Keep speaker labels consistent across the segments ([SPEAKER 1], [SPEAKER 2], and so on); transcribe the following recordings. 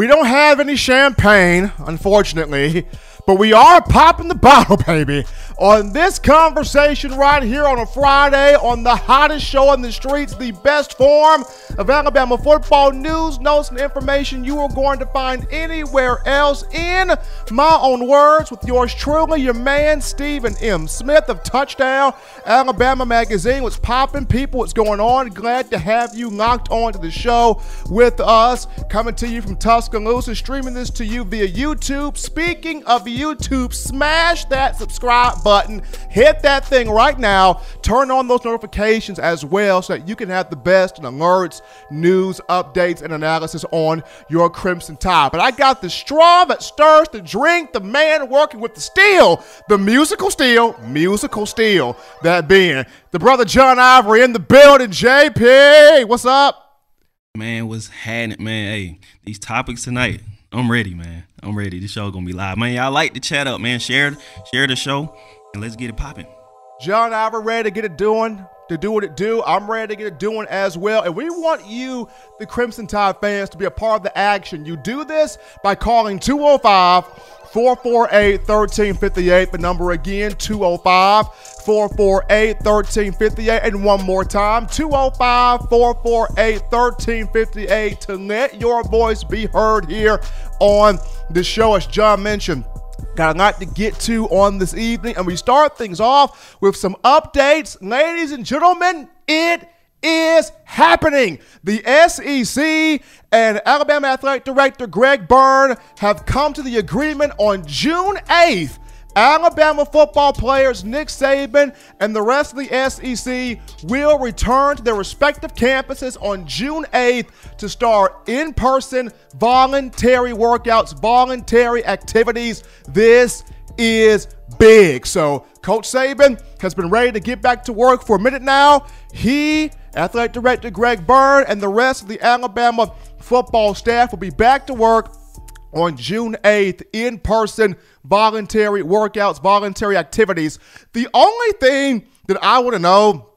[SPEAKER 1] We don't have any champagne, unfortunately, but we are popping the bottle, baby, on this conversation right here on a Friday on the hottest show on the streets, the best form of Alabama football news, notes, and information you are going to find anywhere else. In my own words, with yours truly, your man Stephen M. Smith of Touchdown Alabama Magazine. What's popping, people? What's going on? Glad to have you locked on to the show with us, coming to you from Tuscaloosa, streaming this to you via YouTube. Speaking of YouTube, smash that subscribe button, hit that thing right now, turn on those notifications as well so that you can have the best alerts, news, updates, and analysis on your Crimson Tide. But I got the straw that stirs the drink, the man working with the steel, the musical steel, musical steel, that being the brother John Ivory in the building. JP, what's up?
[SPEAKER 2] Man, what's happening, man? Hey, these topics tonight, I'm ready, man. I'm ready. This show gonna be live, man. Y'all like to chat up, man. Share, share the show, and let's get it popping.
[SPEAKER 1] John Ivory ready to get it doing, to do what it do. I'm ready to get it doing as well. And we want you, the Crimson Tide fans, to be a part of the action. You do this by calling 205 448 1358. The number again, 205 448 1358. And one more time, 205 448 1358 to let your voice be heard here on the show. As John mentioned, Got a lot to get to on this evening, and we start things off with some updates. Ladies and gentlemen, it is happening. The SEC and Alabama Athletic Director Greg Byrne have come to the agreement on June 8th. Alabama football players Nick Saban and the rest of the SEC will return to their respective campuses on June 8th to start in person voluntary workouts, voluntary activities. This is big. So, Coach Saban has been ready to get back to work for a minute now. He, Athletic Director Greg Byrne, and the rest of the Alabama football staff will be back to work on June 8th in person voluntary workouts, voluntary activities. The only thing that I want to know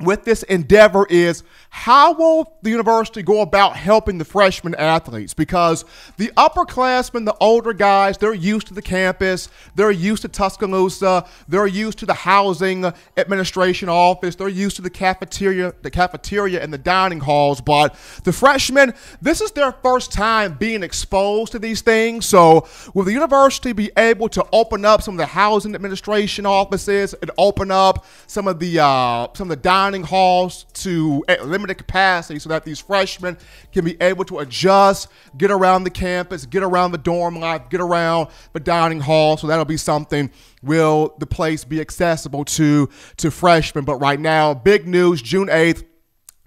[SPEAKER 1] with this endeavor is how will the university go about helping the freshman athletes? Because the upperclassmen, the older guys, they're used to the campus, they're used to Tuscaloosa, they're used to the housing administration office, they're used to the cafeteria, the cafeteria and the dining halls. But the freshmen, this is their first time being exposed to these things. So will the university be able to open up some of the housing administration offices and open up some of the uh, some of the dining halls to limited capacity so that these freshmen can be able to adjust, get around the campus, get around the dorm life, get around the dining hall. So that'll be something. Will the place be accessible to to freshmen? But right now, big news, June 8th.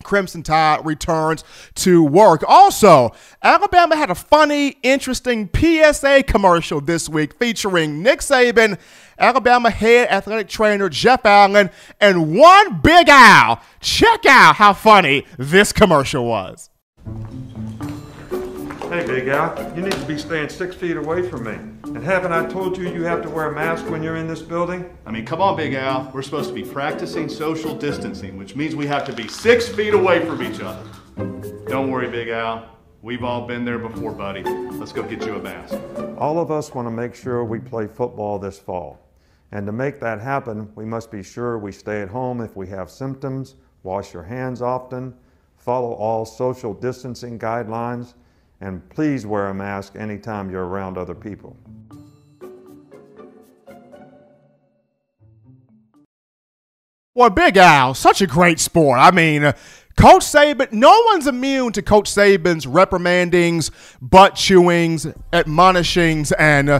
[SPEAKER 1] Crimson Tide returns to work. Also, Alabama had a funny, interesting PSA commercial this week featuring Nick Saban, Alabama head athletic trainer Jeff Allen, and one Big Al. Check out how funny this commercial was.
[SPEAKER 3] Hey, Big Al, you need to be staying six feet away from me. And haven't I told you you have to wear a mask when you're in this building?
[SPEAKER 4] I mean, come on, Big Al. We're supposed to be practicing social distancing, which means we have to be six feet away from each other. Don't worry, Big Al. We've all been there before, buddy. Let's go get you a mask.
[SPEAKER 3] All of us want to make sure we play football this fall. And to make that happen, we must be sure we stay at home if we have symptoms, wash your hands often, follow all social distancing guidelines, and please wear a mask anytime you're around other people.
[SPEAKER 1] Boy, Big Al, such a great sport. I mean, Coach Saban, no one's immune to Coach Saban's reprimandings, butt chewings, admonishings, and uh,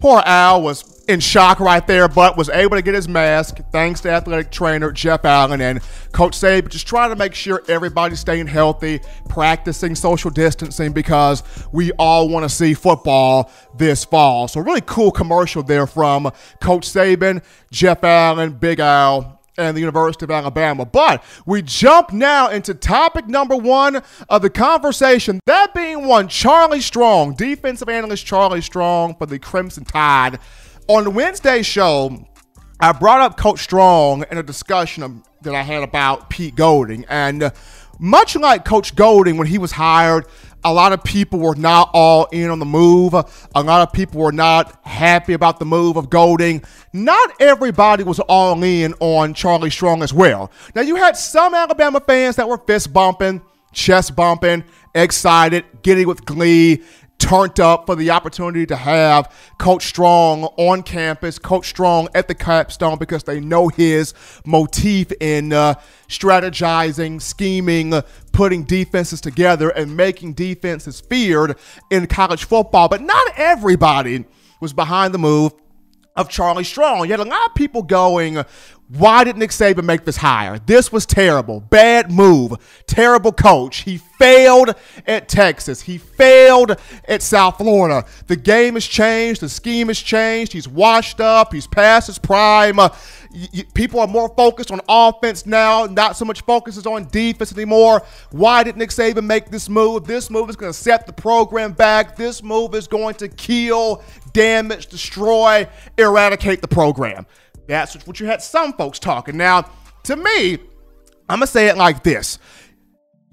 [SPEAKER 1] poor Al was in shock right there, but was able to get his mask thanks to athletic trainer Jeff Allen and Coach Saban just trying to make sure everybody's staying healthy, practicing social distancing because we all want to see football this fall. So really cool commercial there from Coach Saban, Jeff Allen, Big Al, and the University of Alabama. But we jump now into topic number one of the conversation. That being one, Charlie Strong, defensive analyst Charlie Strong for the Crimson Tide on Wednesday's show, I brought up Coach Strong in a discussion that I had about Pete Golding. And uh, much like Coach Golding when he was hired, a lot of people were not all in on the move. A lot of people were not happy about the move of Golding. Not everybody was all in on Charlie Strong as well. Now, you had some Alabama fans that were fist bumping, chest bumping, excited, getting with glee, turned up for the opportunity to have Coach Strong on campus, Coach Strong at the capstone because they know his motif in uh, strategizing, scheming, putting defenses together, and making defenses feared in college football. But not everybody was behind the move of Charlie Strong. You had a lot of people going, why did Nick Saban make this hire? This was terrible. Bad move. Terrible coach. He failed at Texas. He failed at South Florida. The game has changed. The scheme has changed. He's washed up. He's past his prime. Uh, y- y- people are more focused on offense now. Not so much focus is on defense anymore. Why did Nick Saban make this move? This move is going to set the program back. This move is going to kill, damage, destroy, eradicate the program. That's what you had some folks talking. Now, to me, I'm going to say it like this.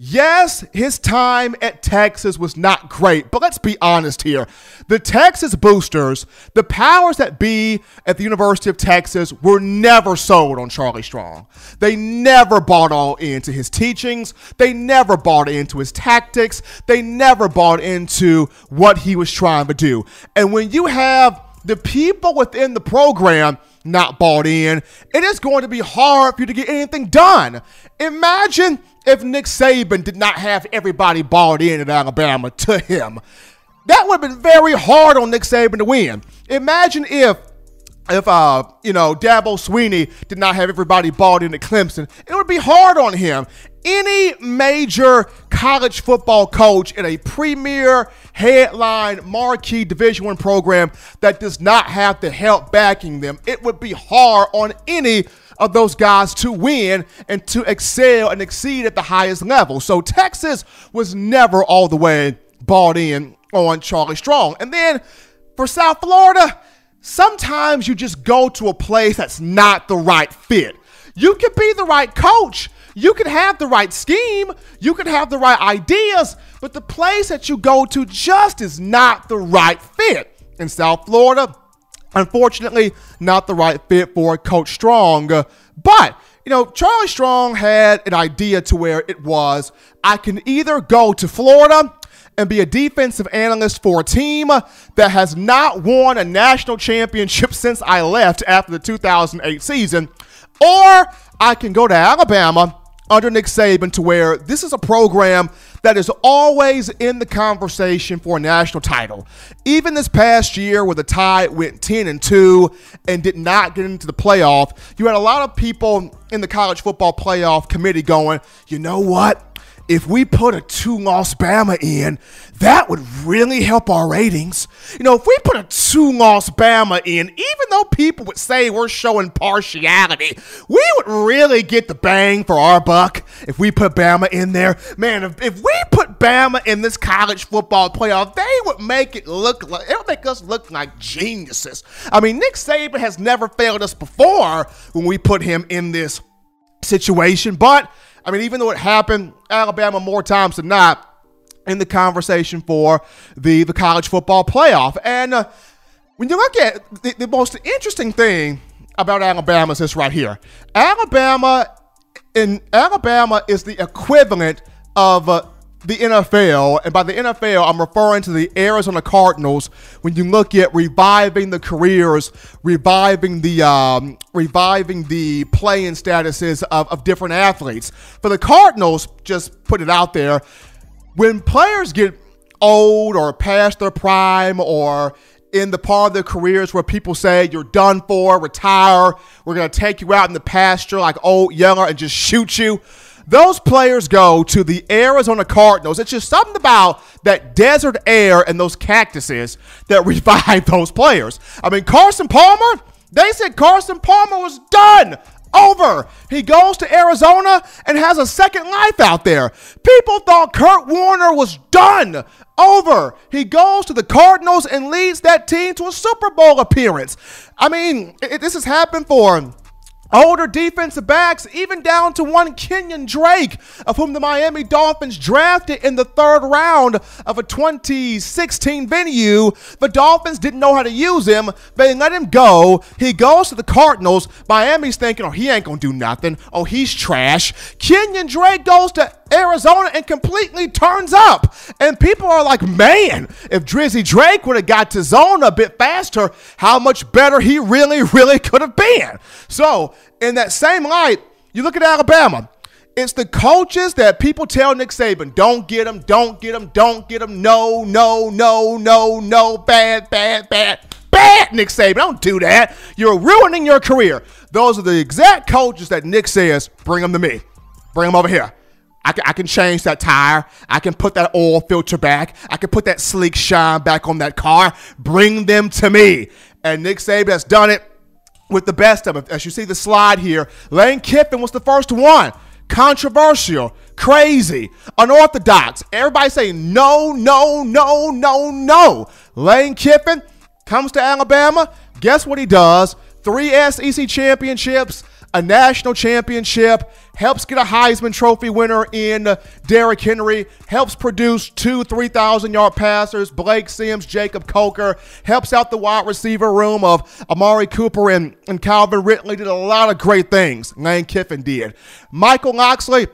[SPEAKER 1] Yes, his time at Texas was not great, but let's be honest here. The Texas boosters, the powers that be at the University of Texas, were never sold on Charlie Strong. They never bought all into his teachings. They never bought into his tactics. They never bought into what he was trying to do. And when you have the people within the program not bought in, it is going to be hard for you to get anything done. Imagine if Nick Saban did not have everybody bought in at Alabama to him. That would have been very hard on Nick Saban to win. Imagine if if uh you know Dabo Swinney did not have everybody bought into Clemson, it would be hard on him. Any major college football coach in a premier headline marquee Division One program that does not have the help backing them, it would be hard on any of those guys to win and to excel and exceed at the highest level. So Texas was never all the way bought in on Charlie Strong. And then for South Florida, sometimes you just go to a place that's not the right fit. You could be the right coach. You could have the right scheme. You could have the right ideas, but the place that you go to just is not the right fit. In South Florida, unfortunately, not the right fit for Coach Strong. But, you know, Charlie Strong had an idea to where it was I can either go to Florida and be a defensive analyst for a team that has not won a national championship since I left after the 2008 season, or I can go to Alabama under Nick Saban to where this is a program that is always in the conversation for a national title. Even this past year where the tie went 10 and 2 and did not get into the playoff, you had a lot of people in the college football playoff committee going, "You know what? If we put a two loss Bama in, that would really help our ratings. You know, if we put a two loss Bama in, even though people would say we're showing partiality, we would really get the bang for our buck if we put Bama in there. Man, if, if we put Bama in this college football playoff, they would make it look like, it would make us look like geniuses. I mean, Nick Saban has never failed us before when we put him in this situation, but I mean, even though it happened, Alabama more times than not in the conversation for the, the college football playoff. And uh, when you look at the, the most interesting thing about Alabama is this right here. Alabama in Alabama is the equivalent of uh, the NFL, and by the NFL, I'm referring to the Arizona Cardinals. When you look at reviving the careers, reviving the um, reviving the playing statuses of, of different athletes. For the Cardinals, just put it out there, when players get old or past their prime or in the part of their careers where people say you're done for, retire, we're to take you out in the pasture like old Yeller and just shoot you those players go to the Arizona Cardinals. It's just something about that desert air and those cactuses that revive those players. I mean, Carson Palmer, they said Carson Palmer was done. Over. He goes to Arizona and has a second life out there. People thought Kurt Warner was done. Over. He goes to the Cardinals and leads that team to a Super Bowl appearance. I mean, it, this has happened for older defensive backs, even down to one Kenyon Drake, of whom the Miami Dolphins drafted in the third round of a 2016 venue. The Dolphins didn't know how to use him. They let him go. He goes to the Cardinals. Miami's thinking, oh, he ain't going to do nothing. Oh, he's trash. Kenyon Drake goes to Arizona and completely turns up. And people are like, man, if Drizzy Drake would have got to zone a bit faster, how much better he really, really could have been. So, in that same light, you look at Alabama. It's the coaches that people tell Nick Saban, don't get him, don't get him, don't get him. No, no, no, no, no, bad, bad, bad, bad, Nick Saban. Don't do that. You're ruining your career. Those are the exact coaches that Nick says, bring them to me. Bring them over here. I can, I can change that tire. I can put that oil filter back. I can put that sleek shine back on that car. Bring them to me. And Nick Saban has done it with the best of them. As you see the slide here, Lane Kiffin was the first one. Controversial, crazy, unorthodox. Everybody saying no, no, no, no, no. Lane Kiffin comes to Alabama. Guess what he does? Three SEC championships, a national championship, helps get a Heisman Trophy winner in uh, Derrick Henry, helps produce two 3,000 yard passers, Blake Sims, Jacob Coker, helps out the wide receiver room of Amari Cooper and, and Calvin Ridley, did a lot of great things. Lane Kiffin did. Michael Locksley,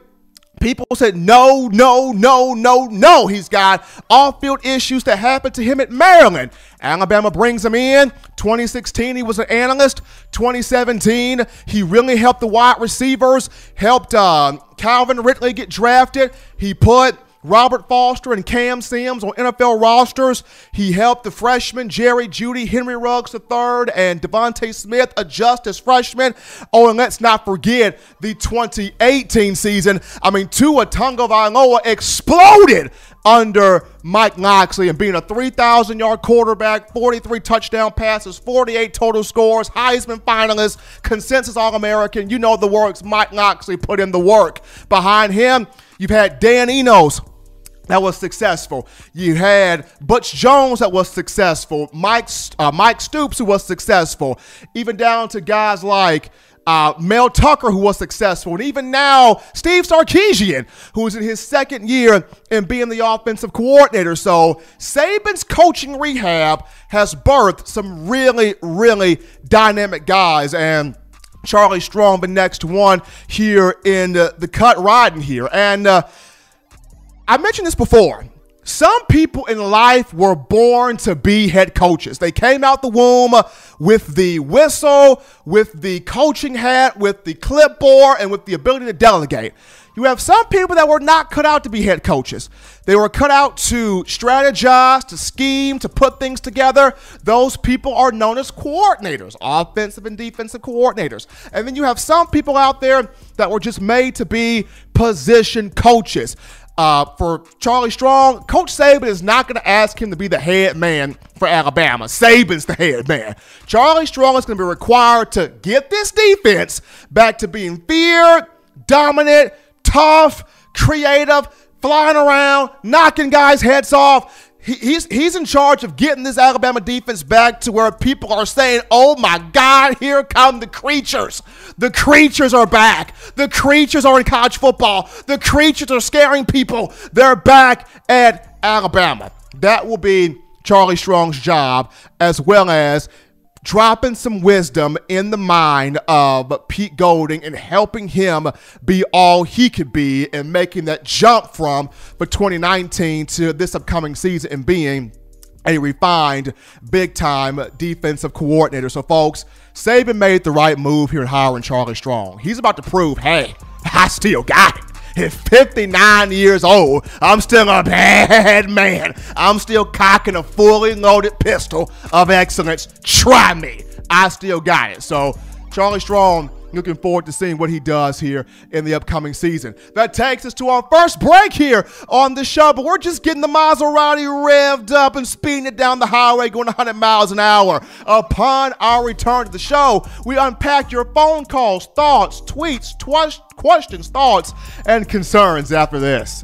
[SPEAKER 1] People said, no, no, no, no, no. He's got off field issues that happened to him at Maryland. Alabama brings him in. 2016, he was an analyst. 2017, he really helped the wide receivers, helped uh, Calvin Ridley get drafted. He put Robert Foster and Cam Sims on NFL rosters. He helped the freshmen Jerry Jeudy, Henry Ruggs III, and DeVonta Smith adjust as freshmen. Oh, and let's not forget the 2018 season. I mean, Tua Tagovailoa exploded under Mike Locksley and being a 3,000 yard quarterback, 43 touchdown passes, 48 total scores, Heisman finalist, consensus All American. You know the works. Mike Locksley put in the work. Behind him, you've had Dan Enos that was successful. You had Butch Jones that was successful. Mike uh, Mike Stoops who was successful. Even down to guys like uh, Mel Tucker, who was successful, and even now Steve Sarkisian, who is in his second year in being the offensive coordinator. So Saban's coaching rehab has birthed some really, really dynamic guys, and Charlie Strong, the next one here in the, the cut riding here, and. Uh, I mentioned this before. Some people in life were born to be head coaches. They came out the womb with the whistle, with the coaching hat, with the clipboard, and with the ability to delegate. You have some people that were not cut out to be head coaches. They were cut out to strategize, to scheme, to put things together. Those people are known as coordinators, offensive and defensive coordinators. And then you have some people out there that were just made to be position coaches. Uh, for Charlie Strong, Coach Saban is not going to ask him to be the head man for Alabama. Saban's the head man. Charlie Strong is going to be required to get this defense back to being feared, dominant, tough, creative, flying around, knocking guys' heads off he's he's in charge of getting this Alabama defense back to where people are saying, "Oh my God, here come the creatures! The creatures are back! The creatures are in college football! The creatures are scaring people! They're back at Alabama." That will be Charlie Strong's job, as well as dropping some wisdom in the mind of Pete Golding and helping him be all he could be and making that jump from for 2019 to this upcoming season and being a refined, big time defensive coordinator. So, folks, Saban made the right move here in hiring Charlie Strong. He's about to prove, hey, I still got it. At 59 years old, I'm still a bad man. I'm still cocking a fully loaded pistol of excellence. Try me. I still got it. So, Charlie Strong Looking forward to seeing what he does here in the upcoming season. That takes us to our first break here on the show, but we're just getting the Maserati revved up and speeding it down the highway going 100 miles an hour. Upon our return to the show, we unpack your phone calls, thoughts, tweets, tw- questions, thoughts, and concerns after this.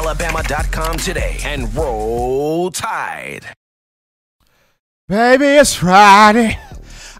[SPEAKER 5] today and roll tide.
[SPEAKER 1] Baby, it's Friday.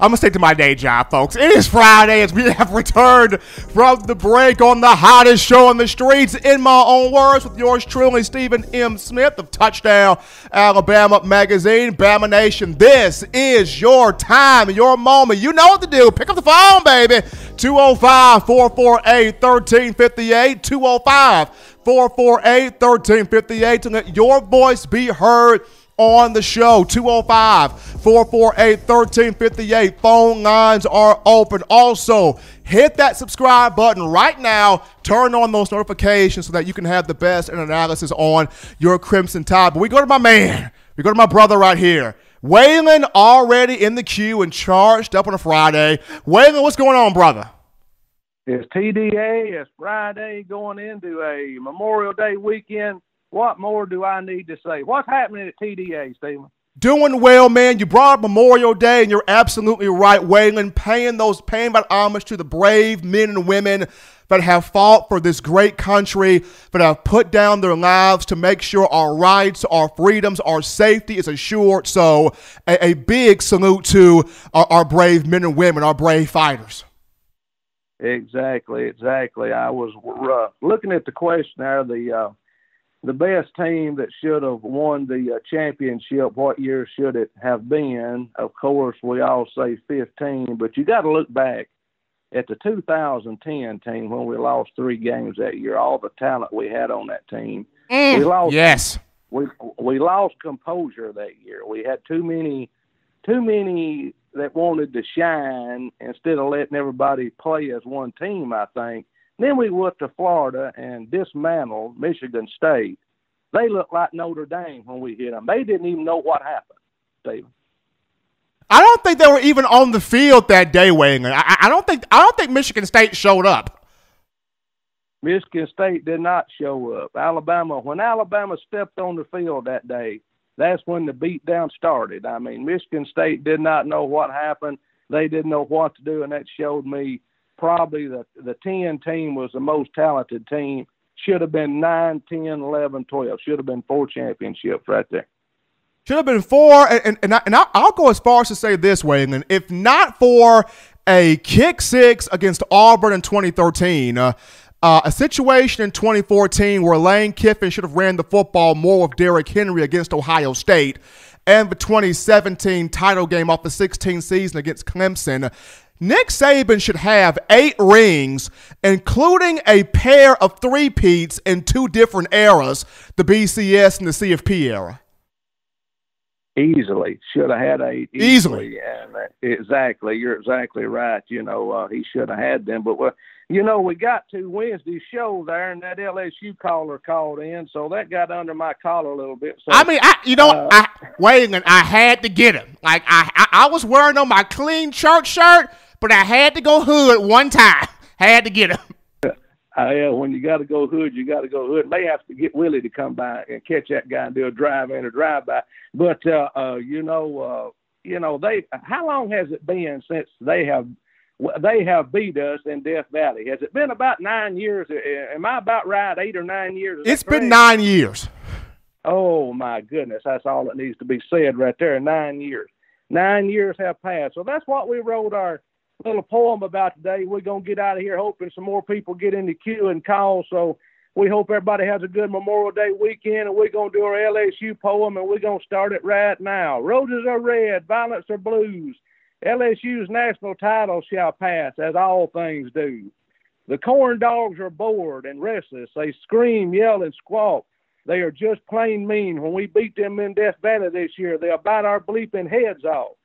[SPEAKER 1] I'm gonna stick to my day job, folks. It is Friday as we have returned from the break on the hottest show on the streets, in my own words, with yours truly, Stephen M. Smith of Touchdown Alabama Magazine, Bama Nation. This is your time, your moment. You know what to do. Pick up the phone, baby. 205 448 1358. 205 448 1358 to let your voice be heard on the show. 205 448 1358. Phone lines are open. Also, hit that subscribe button right now. Turn on those notifications so that you can have the best analysis on your Crimson Tide. But we go to my man. We go to my brother right here. Waylon already in the queue and charged up on a Friday. Waylon, what's going on, brother?
[SPEAKER 6] It's TDA. It's Friday going into a Memorial Day weekend. What more do I need to say? What's happening at TDA, Stephen?
[SPEAKER 1] Doing well, man. You brought up Memorial Day, and you're absolutely right, Waylon. Paying those paying that homage to the brave men and women that have fought for this great country, that have put down their lives to make sure our rights, our freedoms, our safety is assured. So, a, a big salute to our, our brave men and women, our brave fighters.
[SPEAKER 6] Exactly, exactly. I was uh, looking at the questionnaire. The uh, the best team that should have won the uh, championship. What year should it have been? Of course, we all say 15, but you got to look back at the 2010 team when we lost three games that year. All the talent we had on that team.
[SPEAKER 1] Mm,
[SPEAKER 6] we lost.
[SPEAKER 1] Yes.
[SPEAKER 6] We we lost composure that year. We had too many, too many that wanted to shine instead of letting everybody play as one team. I think. Then we went to Florida and dismantled Michigan State. They looked like Notre Dame when we hit them. They didn't even know what happened, Stephen.
[SPEAKER 1] I don't think they were even on the field that day, Wayne. I, I don't think I don't think Michigan State showed up.
[SPEAKER 6] Michigan State did not show up. Alabama, when Alabama stepped on the field that day, that's when the beatdown started. I mean, Michigan State did not know what happened. They didn't know what to do, and that showed me probably the the 10 team was the most talented team. Should have been 9, 10, 11, 12. Should have been four championships right there.
[SPEAKER 1] Should have been four, and and, and, I, and I'll go as far as to say this, Waylon. If not for a kick six against Auburn in 2013, uh, uh, a situation in 2014 where Lane Kiffin should have ran the football more with Derrick Henry against Ohio State, and the 2017 title game off the 16 season against Clemson, Nick Saban should have eight rings, including a pair of three-peats in two different eras, the BCS and the CFP era.
[SPEAKER 6] Easily. Should have had eight.
[SPEAKER 1] Easily.
[SPEAKER 6] easily. And, uh, exactly. You're exactly right. You know, uh, he should have had them. But, well, you know, we got to Wednesday's show there, and that LSU caller called in, so that got under my collar a little bit. So,
[SPEAKER 1] I mean, I you know,
[SPEAKER 6] uh,
[SPEAKER 1] I wait, I had to get him. Like I, I, I was wearing on my clean church shirt, but I had to go hood one time. Had to get him.
[SPEAKER 6] Uh, yeah, when you got to go hood, you got to go hood. May have to get Willie to come by and catch that guy and do a drive in or drive by. But uh, uh, you know, uh, you know, they. How long has it been since they have they have beat us in Death Valley? Has it been about nine years? Am I about right? Eight or nine years?
[SPEAKER 1] It's been nine years.
[SPEAKER 6] Oh my goodness, that's all that needs to be said right there. Nine years. Nine years have passed. So that's what we wrote our little poem about today. We're gonna get out of here hoping some more people get in the queue and call. So we hope everybody has a good Memorial Day weekend and we're gonna do our LSU poem and we're gonna start it right now. Roses are red, violets are blues. LSU's national title shall pass, as all things do. The corn dogs are bored and restless. They scream, yell, and squawk. They are just plain mean. When we beat them in Death Valley this year, they'll bite our bleeping heads off.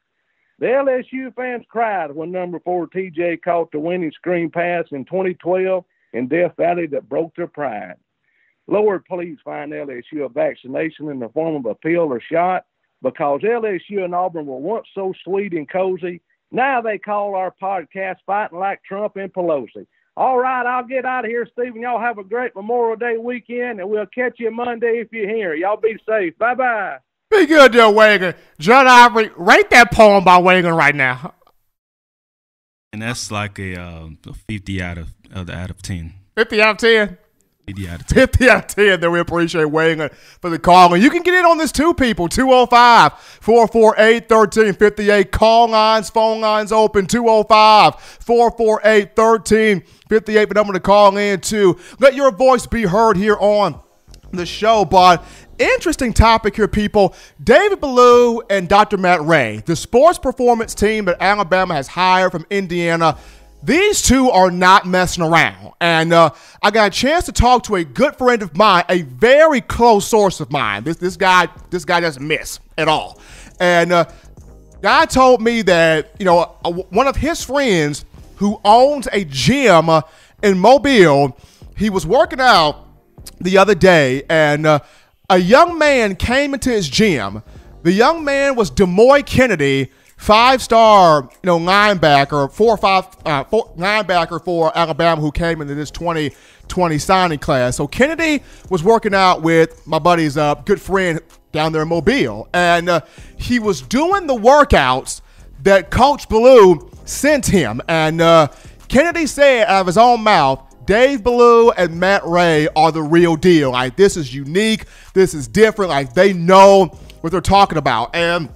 [SPEAKER 6] The LSU fans cried when number four TJ caught the winning screen pass in 2012 in Death Valley that broke their pride. Lord, please find LSU a vaccination in the form of a pill or shot because LSU and Auburn were once so sweet and cozy. Now they call our podcast Fighting Like Trump and Pelosi. All right, I'll get out of here, Stephen. Y'all have a great Memorial Day weekend, and we'll catch you Monday if you're here. Y'all be safe. Bye bye.
[SPEAKER 1] Be good there, Waylon. John Ivory, write that poem by Waylon right now.
[SPEAKER 2] And that's like a, uh, a 50 out of, uh, out of 10.
[SPEAKER 1] 50 out of 10?
[SPEAKER 2] 50 out of 10.
[SPEAKER 1] 50 out of 10 that we appreciate Waylon for the call. And you can get in on this too, people. 205 448 1358. Call lines, phone lines open. 205 448 1358. But I'm going to call in too. Let your voice be heard here on the show. But interesting topic here, people. David Ballou and Dr. Matt Rhea, the sports performance team that Alabama has hired from Indiana these two are not messing around. And uh, I got a chance to talk to a good friend of mine, a very close source of mine. This this guy this guy doesn't miss at all. And uh, guy told me that you know one of his friends who owns a gym uh, in Mobile, he was working out the other day, and uh, a young man came into his gym. The young man was Demouy Kennedy five star, you know, linebacker, four or five, uh, four, linebacker for Alabama who came into this 2020 signing class. So Kennedy was working out with my buddy's uh, good friend down there in Mobile, and uh, he was doing the workouts that Coach Ballou sent him. And uh, Kennedy said out of his own mouth, Dave Ballou and Matt Rhea are the real deal. Like, this is unique. This is different. Like, they know what they're talking about. And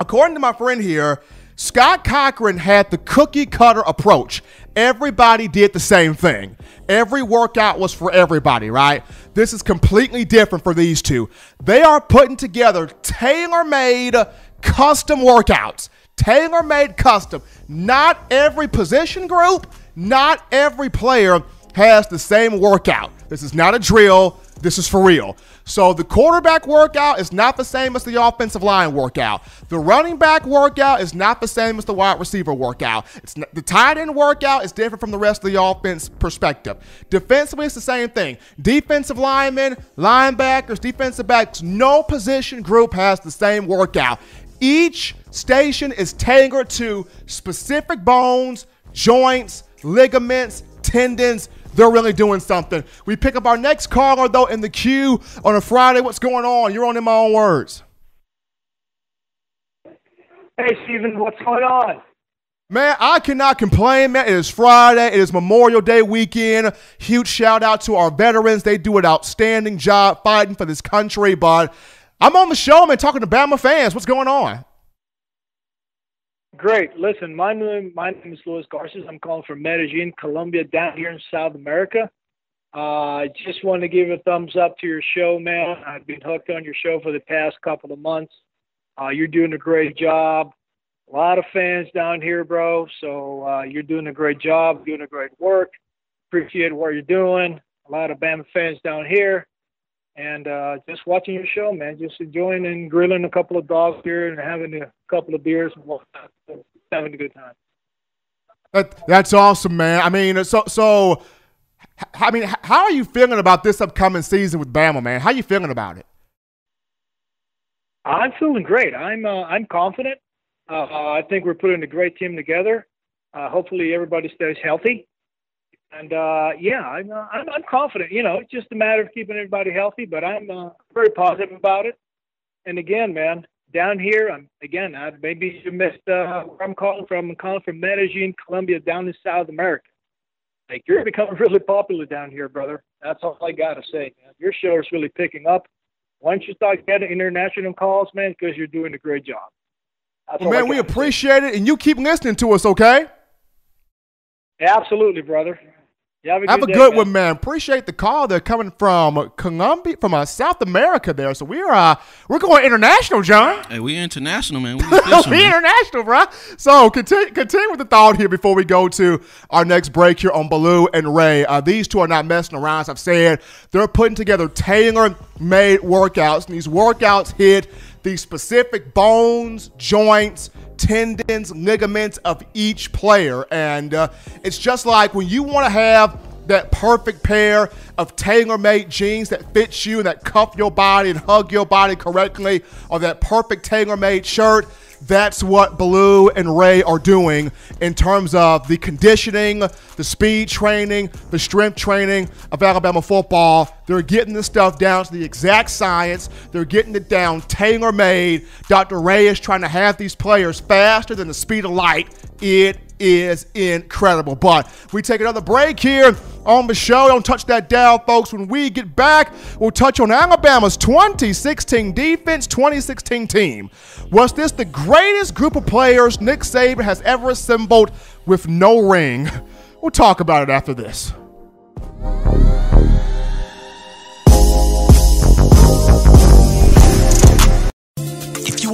[SPEAKER 1] According to my friend here, Scott Cochran had the cookie cutter approach. Everybody did the same thing. Every workout was for everybody, right? This is completely different for these two. They are putting together tailor made custom workouts. Tailor made custom. Not every position group, not every player has the same workout. This is not a drill. This is for real. So the quarterback workout is not the same as the offensive line workout. The running back workout is not the same as the wide receiver workout. It's not, the tight end workout is different from the rest of the offense perspective. Defensively, it's the same thing. Defensive linemen, linebackers, defensive backs, no position group has the same workout. Each station is tailored to specific bones, joints, ligaments, tendons, they're really doing something. We pick up our next caller, though, in the queue on a Friday. What's going on? You're on in my own words.
[SPEAKER 7] Hey, Steven, what's going on?
[SPEAKER 1] Man, I cannot complain, man. It is Friday. It is Memorial Day weekend. Huge shout out to our veterans. They do an outstanding job fighting for this country. But I'm on the show, man, talking to Bama fans. What's going on?
[SPEAKER 7] Great. Listen, my name my name is Luis Garces. I'm calling from Medellin, Colombia, down here in South America. Uh, I just want to give a thumbs up to your show, man. I've been hooked on your show for the past couple of months. Uh, you're doing a great job. A lot of fans down here, bro. So uh, you're doing a great job, doing a great work. Appreciate what you're doing. A lot of Bama fans down here and uh, just watching your show, man. Just enjoying and grilling a couple of dogs here and having a couple of beers and having a good time.
[SPEAKER 1] That, that's awesome, man. I mean, so so. I mean, how are you feeling about this upcoming season with Bama, man? How are you feeling about it?
[SPEAKER 7] I'm feeling great. I'm uh, I'm confident. Uh, I think we're putting a great team together. Uh, hopefully, everybody stays healthy. And uh, yeah, I'm, uh, I'm I'm confident. You know, it's just a matter of keeping everybody healthy. But I'm uh, very positive about it. And again, man, down here, I'm again. I, maybe you missed uh, where I'm calling from. I'm calling from Medellin, Colombia, down in South America. Like you're becoming really popular down here, brother. That's all I gotta say, man. Your show is really picking up. Why don't you start getting international calls, man, because you're doing a great job.
[SPEAKER 1] Well, man, we appreciate say. it, and you keep listening to us, okay?
[SPEAKER 7] Absolutely, brother. You have a
[SPEAKER 1] Have
[SPEAKER 7] good
[SPEAKER 1] a
[SPEAKER 7] day,
[SPEAKER 1] good
[SPEAKER 7] man.
[SPEAKER 1] one, man. Appreciate the call. They're coming from Colombia, from uh, South America there. So we're uh we're going international, John.
[SPEAKER 2] Hey, we international, man. We official,
[SPEAKER 1] we
[SPEAKER 2] man.
[SPEAKER 1] international, bro. So continue, continue with the thought here before we go to our next break here on Ballou and Rhea. Uh, these two are not messing around. As I've said, they're putting together tailor-made workouts, and these workouts hit these specific bones, joints, tendons, ligaments of each player, and uh, it's just like when you want to have that perfect pair of tailor-made jeans that fits you and that cuff your body and hug your body correctly, or that perfect tailor-made shirt. That's what Ballou and Rhea are doing in terms of the conditioning, the speed training, the strength training of Alabama football. They're getting this stuff down to the exact science. They're getting it down tailor made. Dr. Rhea is trying to have these players faster than the speed of light. It is incredible. But we take another break here on the show. Don't touch that dial, folks. When we get back, we'll touch on Alabama's 2016 defense, 2016 team. Was this the greatest group of players Nick Saban has ever assembled with no ring? We'll talk about it after this.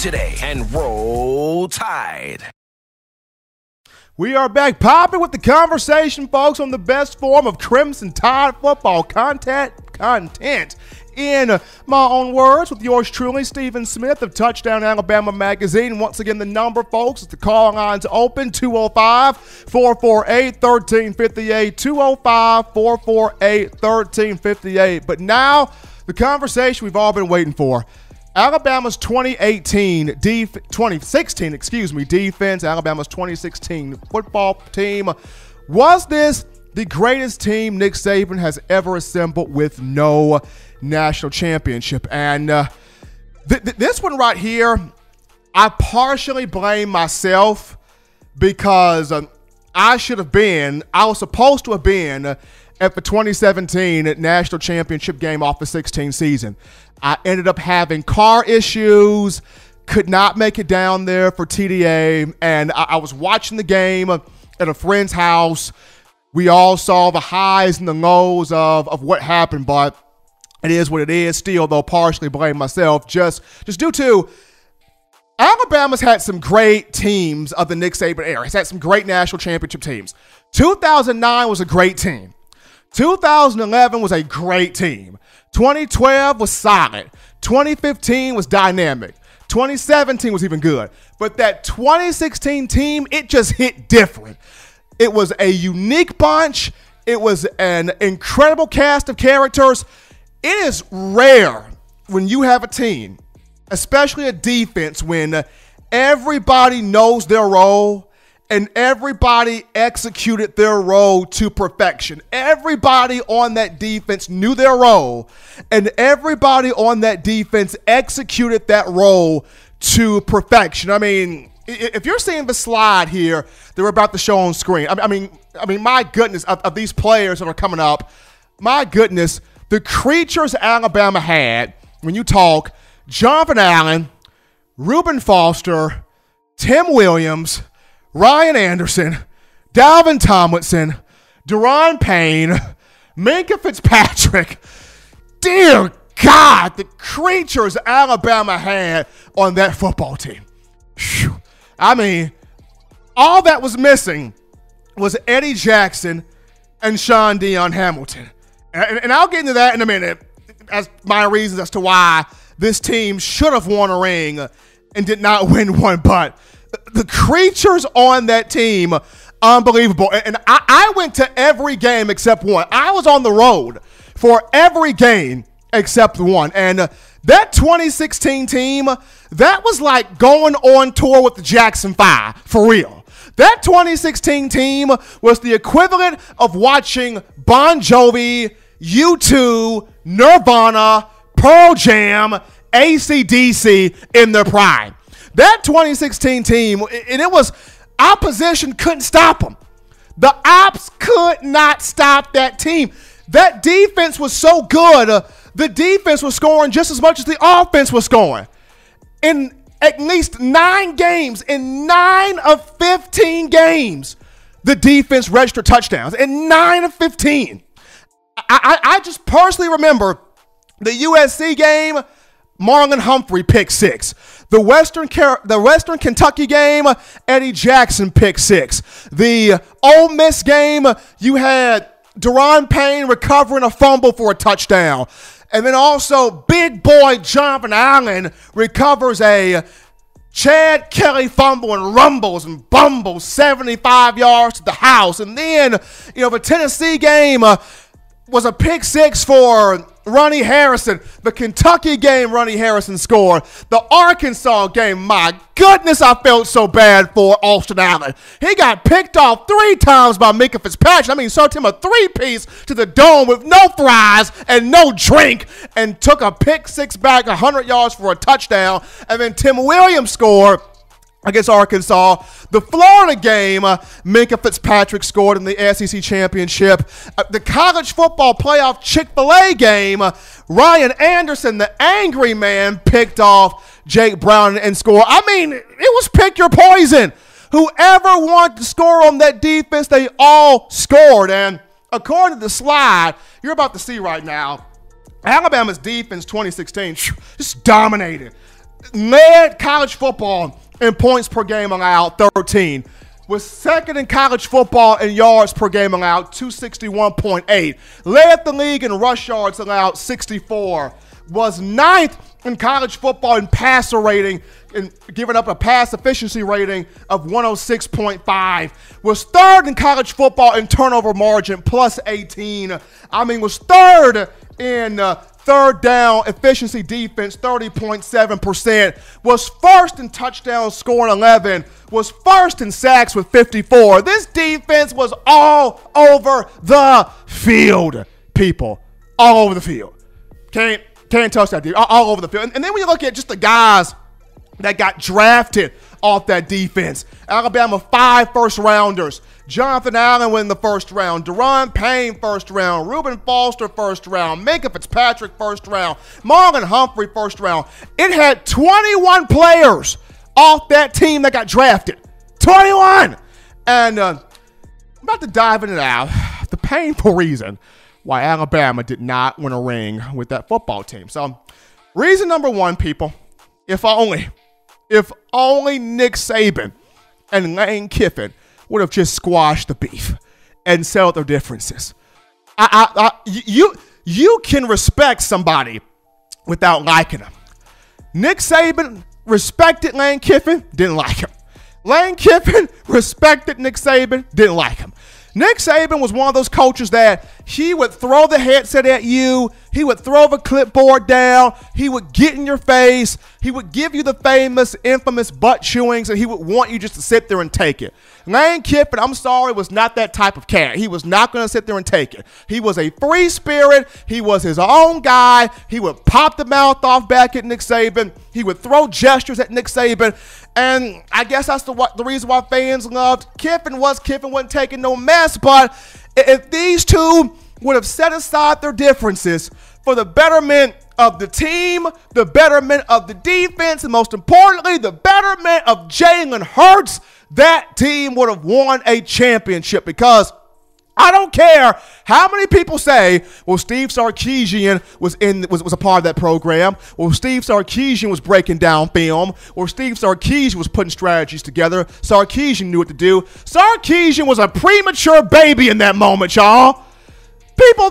[SPEAKER 5] today and roll tide.
[SPEAKER 1] We are back popping with the conversation, folks, on the best form of Crimson Tide football content. Content. In my own words, with yours truly, Stephen Smith of Touchdown Alabama Magazine. Once again, the number, folks, is the call lines open 205 448 1358. 205 448 1358. But now, the conversation we've all been waiting for. Alabama's 2018 def- 2016, excuse me, defense, Alabama's 2016 football team. Was this the greatest team Nick Saban has ever assembled with no national championship? And uh, th- th- this one right here, I partially blame myself because um, I should have been, I was supposed to have been at the 2017 national championship game off the 16 season. I ended up having car issues, could not make it down there for TDA, and I, I was watching the game at a friend's house. We all saw the highs and the lows of, of what happened, but it is what it is. Still, though, partially blame myself just just due to Alabama's had some great teams of the Nick Saban era. It's had some great national championship teams. 2009 was a great team. 2011 was a great team. 2012 was solid. 2015 was dynamic. 2017 was even good. But that 2016 team, it just hit different. It was a unique bunch. It was an incredible cast of characters. It is rare when you have a team, especially a defense, when everybody knows their role and everybody executed their role to perfection. Everybody on that defense knew their role, and everybody on that defense executed that role to perfection. I mean, if you're seeing the slide here that we're about to show on screen, I mean, I mean, my goodness, of, of these players that are coming up, my goodness, the creatures Alabama had when you talk Jonathan Allen, Reuben Foster, Tim Williams, Ryan Anderson, Dalvin Tomlinson, Da'Ron Payne, Minkah Fitzpatrick. Dear God, the creatures Alabama had on that football team. Phew. I mean, all that was missing was Eddie Jackson and Shaun Dion Hamilton. And, and I'll get into that in a minute as my reasons as to why this team should have won a ring and did not win one. But the creatures on that team, unbelievable. And I, I went to every game except one. I was on the road for every game except one. And uh, that 2016 team, that was like going on tour with the Jackson 5, for real. That 2016 team was the equivalent of watching Bon Jovi, U2, Nirvana, Pearl Jam, ACDC in their prime. That 2016 team, and it was opposition couldn't stop them. The ops could not stop that team. That defense was so good. Uh, the defense was scoring just as much as the offense was scoring. In at least nine games, in nine of 15 games, the defense registered touchdowns. In nine of 15. I, I, I just personally remember the USC game, Marlon Humphrey pick six. The Western the Western Kentucky game, Eddie Jackson pick six. The Ole Miss game, you had Da'Ron Payne recovering a fumble for a touchdown. And then also, big boy Jonathan Allen recovers a Chad Kelly fumble and rumbles and bumbles 75 yards to the house. And then, you know, the Tennessee game uh, was a pick six for Ronnie Harrison. The Kentucky game, Ronnie Harrison scored. The Arkansas game, my goodness, I felt so bad for Austin Allen. He got picked off three times by Minkah Fitzpatrick. I mean, served him a three piece to the dome with no fries and no drink and took a pick six back 100 yards for a touchdown. And then Tim Williams scored against Arkansas. The Florida game, uh, Minkah Fitzpatrick scored in the SEC championship. Uh, the college football playoff Chick fil A game, uh, Ryan Anderson, the angry man, picked off Jake Brown and scored. I mean, it was pick your poison. Whoever wanted to score on that defense, they all scored. And according to the slide you're about to see right now, Alabama's defense 2016 just dominated. Led college football in points per game allowed, 13. Was second in college football in yards per game allowed, 261.8. Led the league in rush yards allowed, 64. Was ninth in college football in passer rating and giving up a pass efficiency rating of 106.5. Was third in college football in turnover margin, plus 18. I mean, was third in uh, third down efficiency defense 30.7%, was first in touchdowns scoring 11, was first in sacks with 54. This defense was all over the field, people. All over the field. Can't can't touch that dude. All, all over the field. And, and then when you look at just the guys that got drafted off that defense, Alabama five first rounders. Jonathan Allen win the first round. Da'Ron Payne first round. Reuben Foster first round. Minkah Fitzpatrick first round. Marlon Humphrey first round. It had 21 players off that team that got drafted. 21! And uh, I'm about to dive into now the painful reason why Alabama did not win a ring with that football team. So, reason number one, people, if only, if only Nick Saban and Lane Kiffin would have just squashed the beef and settled their differences. I, I, I, you, you can respect somebody without liking them. Nick Saban respected Lane Kiffin, didn't like him. Lane Kiffin respected Nick Saban, didn't like him. Nick Saban was one of those coaches that he would throw the headset at you, he would throw the clipboard down, he would get in your face, he would give you the famous, infamous butt chewings, and he would want you just to sit there and take it. Lane Kiffin, I'm sorry, was not that type of cat. He was not going to sit there and take it. He was a free spirit. He was his own guy. He would pop the mouth off back at Nick Saban. He would throw gestures at Nick Saban. And I guess that's the, the reason why fans loved Kiffin was Kiffin wasn't taking no mess. But if these two would have set aside their differences for the betterment of the team, the betterment of the defense, and most importantly, the betterment of Jalen Hurts, that team would have won a championship because I don't care how many people say, well, Steve Sarkisian was in was, was a part of that program. Well, Steve Sarkisian was breaking down film. Or Steve Sarkisian was putting strategies together. Sarkisian knew what to do. Sarkisian was a premature baby in that moment, y'all. People,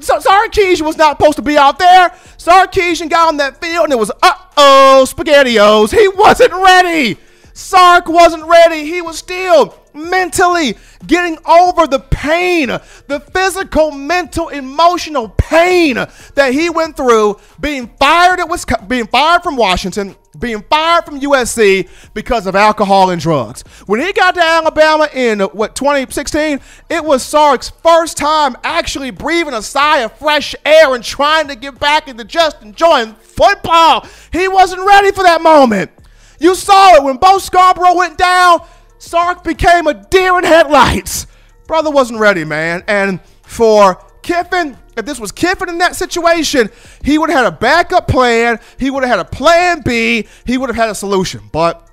[SPEAKER 1] Sarkisian was not supposed to be out there. Sarkisian got on that field and it was, uh oh, SpaghettiOs. He wasn't ready. Sark wasn't ready. He was still mentally getting over the pain, the physical, mental, emotional pain that he went through being fired at Wisconsin, being fired from Washington, being fired from USC because of alcohol and drugs. When he got to Alabama in what 2016, it was Sark's first time actually breathing a sigh of fresh air and trying to get back into just enjoying football. He wasn't ready for that moment. You saw it when Bo Scarborough went down. Sark became a deer in headlights. Brother wasn't ready, man. And for Kiffin, if this was Kiffin in that situation, he would have had a backup plan. He would have had a plan B. He would have had a solution. But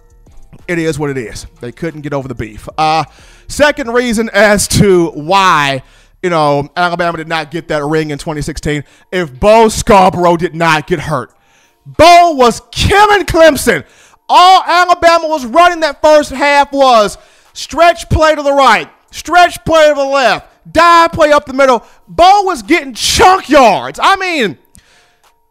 [SPEAKER 1] it is what it is. They couldn't get over the beef. Uh, second reason as to why, you know, Alabama did not get that ring in 2016, if Bo Scarborough did not get hurt. Bo was killing Clemson. All Alabama was running that first half was stretch play to the right, stretch play to the left, dive play up the middle. Bo was getting chunk yards. I mean,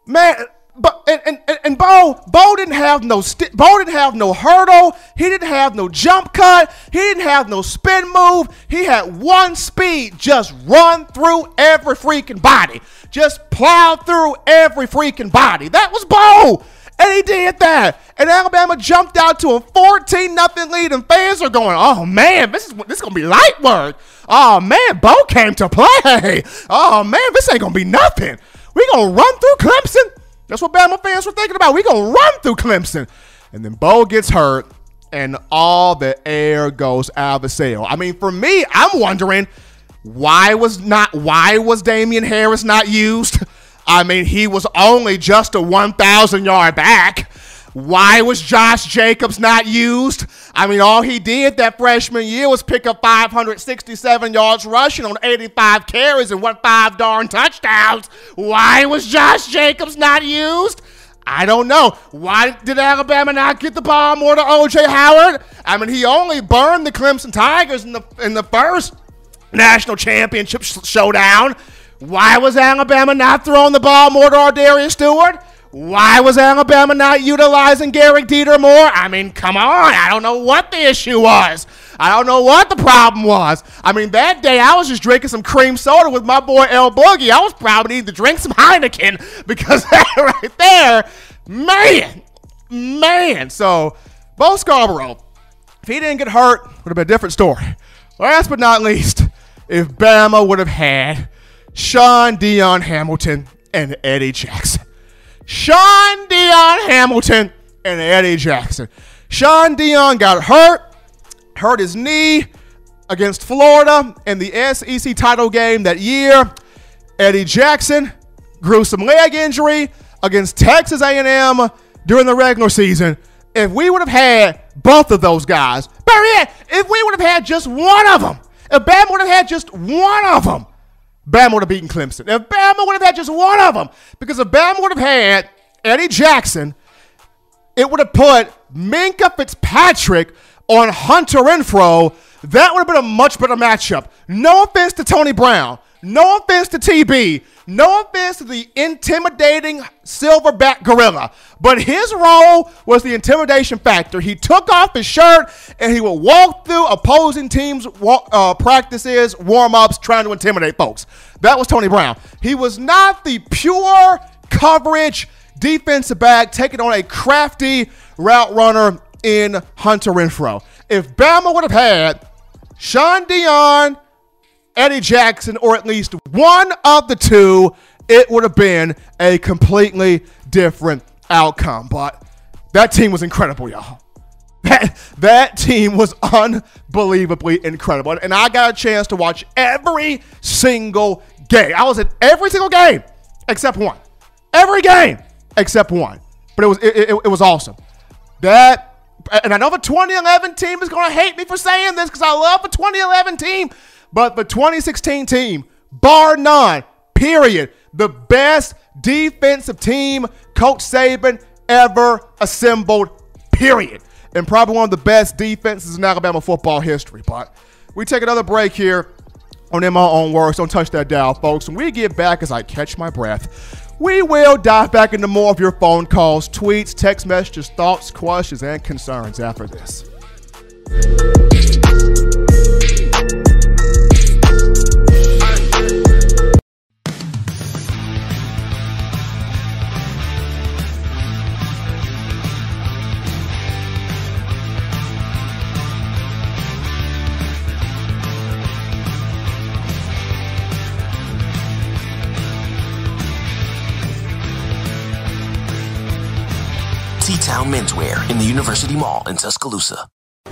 [SPEAKER 1] man, but and, and, and Bo Bo didn't have no st- Bo didn't have no hurdle. He didn't have no jump cut. He didn't have no spin move. He had one speed, just run through every freaking body, just plow through every freaking body. That was Bo. And he did that. And Alabama jumped out to a 14 nothing lead, and fans are going, oh man, this is this is gonna be light work. Oh man, Bo came to play. Oh man, this ain't gonna be nothing. We gonna run through Clemson. That's what Bama fans were thinking about. We gonna run through Clemson. And then Bo gets hurt, and all the air goes out of the sail. I mean, for me, I'm wondering why was not why was Damien Harris not used? I mean, he was only just a 1,000 yard back. Why was Josh Jacobs not used? I mean, all he did that freshman year was pick up 567 yards rushing on 85 carries and won five darn touchdowns. Why was Josh Jacobs not used? I don't know. Why did Alabama not get the ball more to OJ Howard? I mean, he only burned the Clemson Tigers in the in the first national championship sh- showdown. Why was Alabama not throwing the ball more to ArDarius Stewart? Why was Alabama not utilizing Gehrig Dieter more? I mean, come on. I don't know what the issue was. I don't know what the problem was. I mean, that day I was just drinking some cream soda with my boy L Boogie. I was probably needing to drink some Heineken because that right there, man, man. So, Bo Scarborough, if he didn't get hurt, would have been a different story. Last but not least, if Bama would have had Shaun Dion Hamilton and Eddie Jackson. Shaun Dion Hamilton and Eddie Jackson. Shaun Dion got hurt, hurt his knee against Florida in the SEC title game that year. Eddie Jackson grew some leg injury against Texas A&M during the regular season. If we would have had both of those guys, yet, if we would have had just one of them, if Bama would have had just one of them, Bama would have beaten Clemson. If Bama would have had just one of them, because if Bama would have had Eddie Jackson, it would have put Minkah Fitzpatrick on Hunter Renfrow. That would have been a much better matchup. No offense to Tony Brown. No offense to TB. No offense to the intimidating silverback gorilla. But his role was the intimidation factor. He took off his shirt and he would walk through opposing teams' uh, practices, warm ups, trying to intimidate folks. That was Tony Brown. He was not the pure coverage defensive back taking on a crafty route runner in Hunter Renfrow. If Bama would have had Shaun Dion, Eddie Jackson, or at least one of the two, it would have been a completely different outcome. But that team was incredible, y'all. That, that team was unbelievably incredible. And I got a chance to watch every single game. I was at every single game except one. Every game except one. But it was it, it, it was awesome. That and I know the 2011 team is going to hate me for saying this because I love the 2011 team, but the 2016 team, bar none, period, the best defensive team Coach Saban ever assembled, period. And probably one of the best defenses in Alabama football history. But we take another break here. on In My Own Words. Don't touch that dial, folks. When we get back, as I catch my breath, we will dive back into more of your phone calls, tweets, text messages, thoughts, questions, and concerns after this.
[SPEAKER 5] T-Town Menswear in the University Mall in Tuscaloosa.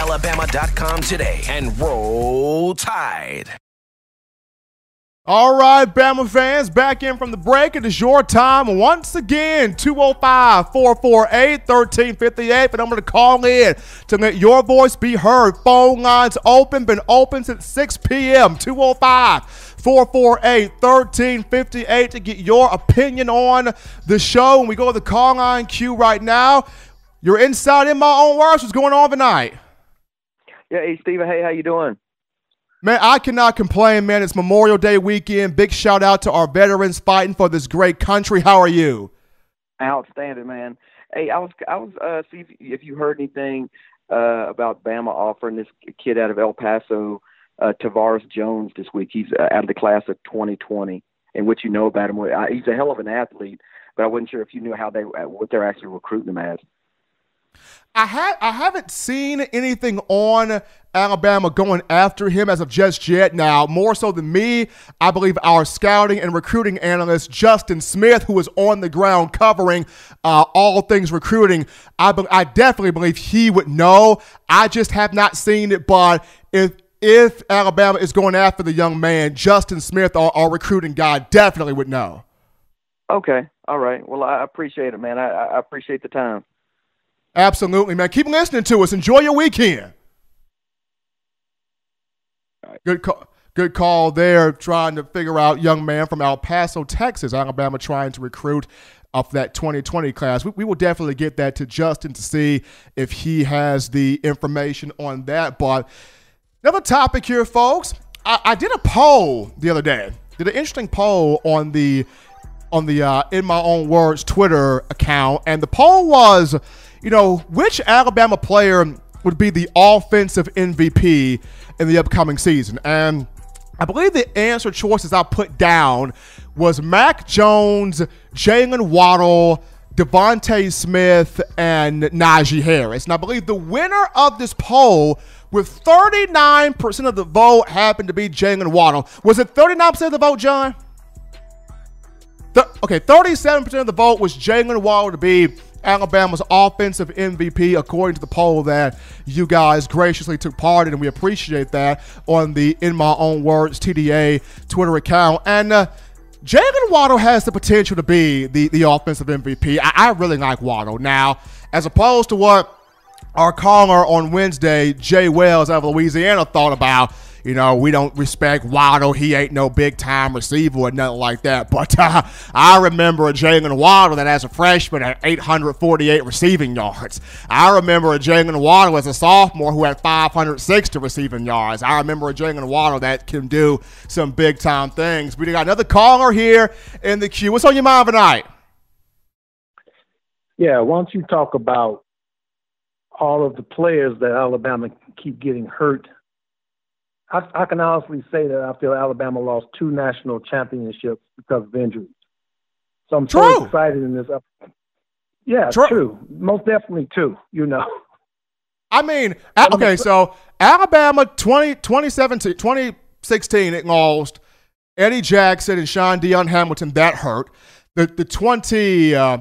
[SPEAKER 5] alabama.com today and roll tide.
[SPEAKER 1] All right, Bama fans, back in from the break. It is your time once again. 205 448 1358. But I'm going to call in to let your voice be heard. Phone lines open, been open since 6 p.m. 205 448 1358 to get your opinion on the show. And we go to the call line queue right now. You're inside in my own words. What's going on tonight?
[SPEAKER 8] Yeah, hey Steven, hey, how you doing?
[SPEAKER 1] Man, I cannot complain, man. It's Memorial Day weekend. Big shout out to our veterans fighting for this great country. How are you?
[SPEAKER 8] Outstanding, man. Hey, I was I was uh see if, if you heard anything uh about Bama offering this kid out of El Paso, uh Tavares Jones this week. He's uh, out of the class of 2020 and what you know about him. He's a hell of an athlete, but I wasn't sure if you knew how they what they're actually recruiting him as.
[SPEAKER 1] I have I haven't seen anything on Alabama going after him as of just yet. Now, more so than me, I believe our scouting and recruiting analyst Justin Smith, who is on the ground covering uh, all things recruiting, I be- I definitely believe he would know. I just have not seen it, but if if Alabama is going after the young man, Justin Smith, our, our recruiting guy, definitely would know.
[SPEAKER 8] Okay, all right. Well, I appreciate it, man. I, I appreciate the time.
[SPEAKER 1] Absolutely, man. Keep listening to us. Enjoy your weekend. Good call. Good call there. Trying to figure out young man from El Paso, Texas, Alabama, trying to recruit of that 2020 class. We, we, will definitely get that to Justin to see if he has the information on that. But another topic here, folks. I, I did a poll the other day. Did an interesting poll on the on the uh, in my own words Twitter account, and the poll was you know, which Alabama player would be the offensive MVP in the upcoming season? And I believe the answer choices I put down was Mac Jones, Jaylen Waddle, DeVonta Smith, and Najee Harris. And I believe the winner of this poll with 39% of the vote happened to be Jaylen Waddle. Was it 39% of the vote, John? Okay, 37% of the vote was Jaylen Waddle to be Alabama's offensive MVP, according to the poll that you guys graciously took part in, and we appreciate that on the In My Own Words TDA Twitter account. And uh, Jaylen Waddle has the potential to be the, the offensive MVP. I, I really like Waddle. Now, as opposed to what our caller on Wednesday, Jay Wells out of Louisiana, thought about you know, we don't respect Waddle. He ain't no big time receiver or nothing like that. But uh, I remember a Jaylen Waddle that as a freshman had 848 receiving yards. I remember a Jaylen Waddle as a sophomore who had 560 receiving yards. I remember a Jaylen Waddle that can do some big time things. We got another caller here in the queue. What's on your mind tonight?
[SPEAKER 9] Yeah, why don't you talk about all of the players that Alabama keep getting hurt I, I can honestly say that I feel Alabama lost two national championships because of injuries. So I'm
[SPEAKER 1] true.
[SPEAKER 9] so excited in this. Up- yeah,
[SPEAKER 1] true.
[SPEAKER 9] true. Most definitely two. You know.
[SPEAKER 1] I mean, okay, so Alabama 20, 2017, 2016, it lost Eddie Jackson and Shaun Dion Hamilton. That hurt. The the 20 uh,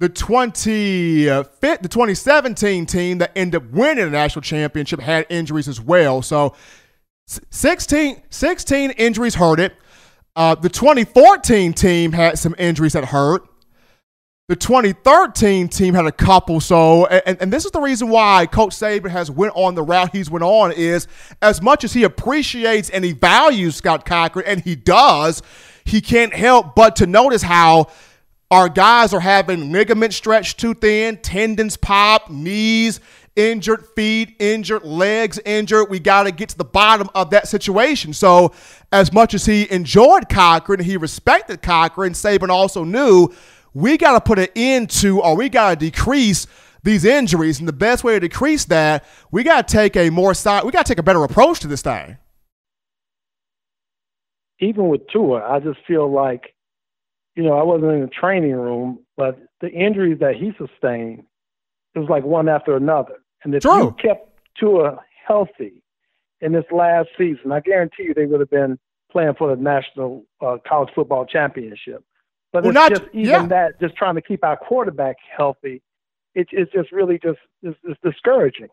[SPEAKER 1] the 20 uh, fit, the 2017 team that ended up winning the national championship had injuries as well. So 16, 16 injuries hurt it. Uh, the 2014 team had some injuries that hurt. The 2013 team had a couple. So, and, and this is the reason why Coach Saban has went on the route he's went on is as much as he appreciates and he values Scott Cochran, and he does, he can't help but to notice how our guys are having ligaments stretched too thin, tendons pop, knees injured, feet injured, legs injured. We got to get to the bottom of that situation. So, as much as he enjoyed Cochran, he respected Cochran, Saban also knew we got to put an end to or we got to decrease these injuries. And the best way to decrease that, we got to take a more side, we got to take a better approach to this thing.
[SPEAKER 9] Even with Tua, I just feel like, you know, I wasn't in the training room, but the injuries that he sustained, it was like one after another. And if
[SPEAKER 1] True.
[SPEAKER 9] you kept Tua healthy in this last season, I guarantee you they would have been playing for the national uh, college football championship. But
[SPEAKER 1] Well,
[SPEAKER 9] it's
[SPEAKER 1] not-
[SPEAKER 9] just even
[SPEAKER 1] yeah.
[SPEAKER 9] that, just trying to keep our quarterback healthy. It, it's just really just it's, it's discouraging.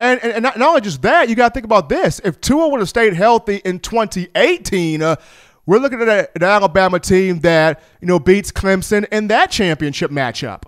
[SPEAKER 1] And, and, and not, only just that, you got to think about this. If Tua would have stayed healthy in 2018, uh, we're looking at a- an Alabama team that you know beats Clemson in that championship matchup.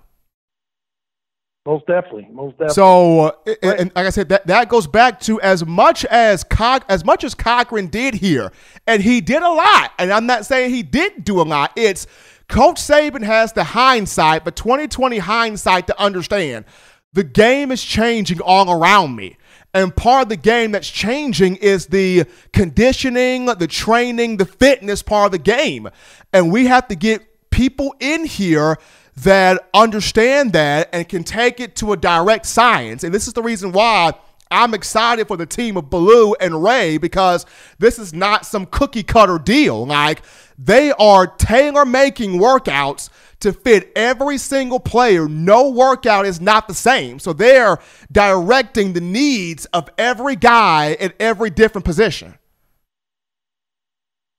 [SPEAKER 9] Most definitely, most definitely.
[SPEAKER 1] So, uh, and, and like I said, that, that goes back to as much as as much as Cochran did here, and he did a lot. And I'm not saying he didn't do a lot. It's Coach Saban has the hindsight, but 2020 hindsight to understand the game is changing all around me. And part of the game that's changing is the conditioning, the training, the fitness part of the game. And we have to get people in here that understand that and can take it to a direct science. And this is the reason why I'm excited for the team of Ballou and Rhea because this is not some cookie cutter deal. Like they are tailor making workouts to fit every single player. No workout is not the same. So they're directing the needs of every guy at every different position.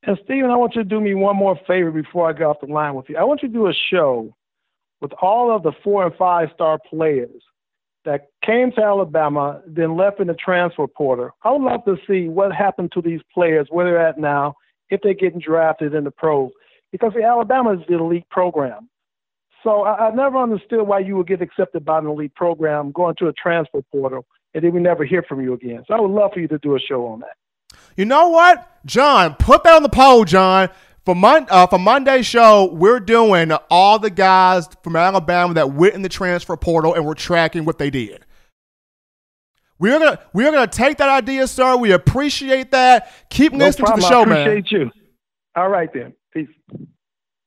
[SPEAKER 9] And Steven, I want you to do me one more favor before I get off the line with you. I want you to do a show with all of the four and five star players that came to Alabama, then left in the transfer portal. I would love to see what happened to these players, where they're at now, if they're getting drafted in the pros. Because the Alabama is the elite program. So I, I never understood why you would get accepted by an elite program, going to a transfer portal, and then we never hear from you again. So I would love for you to do a show on that.
[SPEAKER 1] You know what, John? Put that on the poll, John. For Mon- uh, for Monday's show, we're doing all the guys from Alabama that went in the transfer portal, and we're tracking what they did. We're gonna we're gonna take that idea, sir. We appreciate that. Keep
[SPEAKER 9] No
[SPEAKER 1] listening
[SPEAKER 9] problem.
[SPEAKER 1] to the show,
[SPEAKER 9] I
[SPEAKER 1] man.
[SPEAKER 9] appreciate you. All right then. Peace.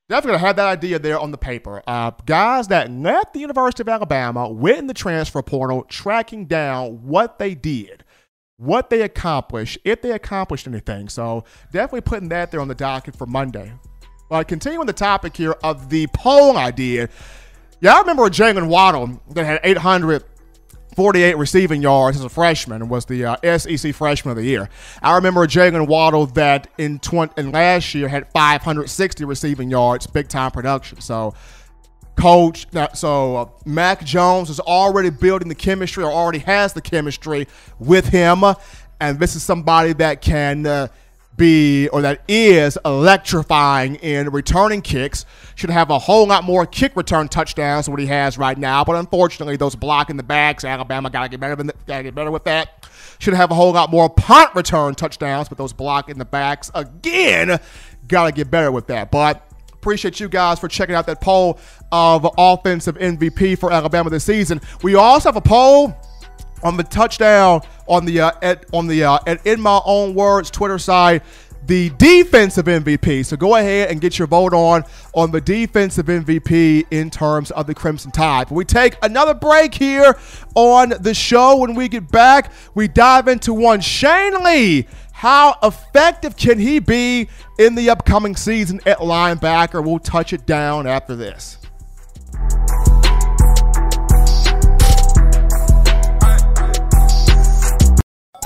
[SPEAKER 1] Definitely gonna have that idea there on the paper. Uh, guys that left the University of Alabama, went in the transfer portal, tracking down what they did, what they accomplished, if they accomplished anything. So definitely putting that there on the docket for Monday. But continuing the topic here of the poll idea, yeah, I remember a Jaylen Waddle that had 848 receiving yards as a freshman and was the uh, SEC Freshman of the Year. I remember a Jaylen Waddle that in 20, in last year had 560 receiving yards, big time production. So, coach, so uh, Mac Jones is already building the chemistry or already has the chemistry with him, and this is somebody that can. Uh, be or that is electrifying in returning kicks. Should have a whole lot more kick return touchdowns than what he has right now. But unfortunately, those blocking the backs, Alabama gotta get better than gotta get better with that. Should have a whole lot more punt return touchdowns, but those blocking the backs again, gotta get better with that. But appreciate you guys for checking out that poll of offensive MVP for Alabama this season. We also have a poll on the touchdown on the uh, at on the uh, at in my own words Twitter side the defensive MVP. So go ahead and get your vote on on the defensive MVP in terms of the Crimson Tide. But we take another break here on the show. When we get back, we dive into one Shane Lee. How effective can he be in the upcoming season at linebacker? We'll touch it down after this.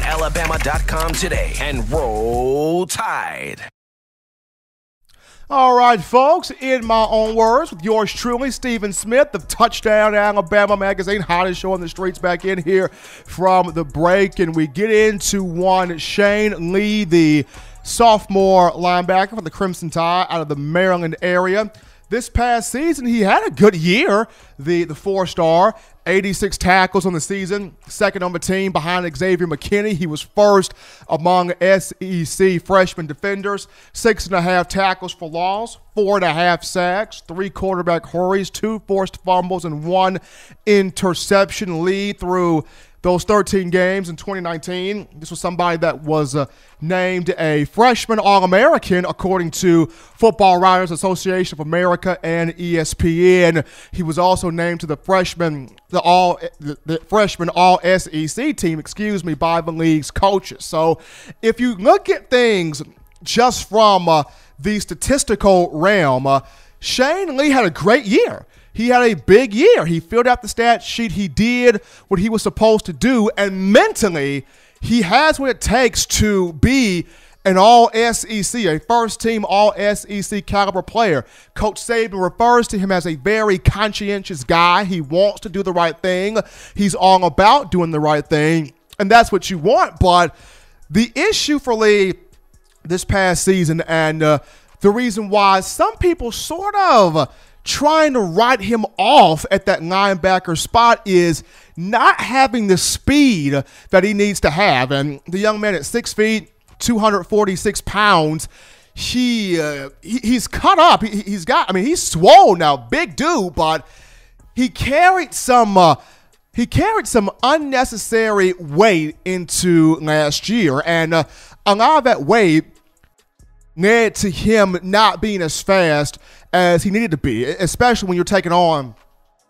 [SPEAKER 5] touchdownalabama.com today and roll tide.
[SPEAKER 1] All right, folks, in my own words, with yours truly, Stephen Smith of Touchdown Alabama Magazine, hottest show on the streets back in here from the break. And we get into one Shane Lee, the sophomore linebacker for the Crimson Tide out of the Maryland area. This past season, he had a good year, the, the four star, 86 tackles on the season, second on the team behind Xavier McKinney. He was first among SEC freshman defenders, six and a half tackles for loss, four and a half sacks, three quarterback hurries, two forced fumbles, and one interception lead through those 13 games in 2019. This was somebody that was uh, named a freshman All American according to Football Writers Association of America and ESPN. He was also named to the freshman the all the, the freshman All SEC team, excuse me, by the league's coaches. So if you look at things just from uh, the statistical realm, uh, Shane Lee had a great year he had a big year. He filled out the stat sheet. He did what he was supposed to do. And mentally, he has what it takes to be an all SEC, a first team all SEC caliber player. Coach Saban refers to him as a very conscientious guy. He wants to do the right thing, he's all about doing the right thing. And that's what you want. But the issue for Lee this past season, and uh, the reason why some people sort of trying to write him off at that linebacker spot is not having the speed that he needs to have. And the young man at six feet, 246 pounds, he, uh, he he's cut up. He, has got, I mean, he's swole now, big dude, but he carried some. Uh, he carried some unnecessary weight into last year, and uh, a lot of that weight led to him not being as fast as he needed to be, especially when you're taking on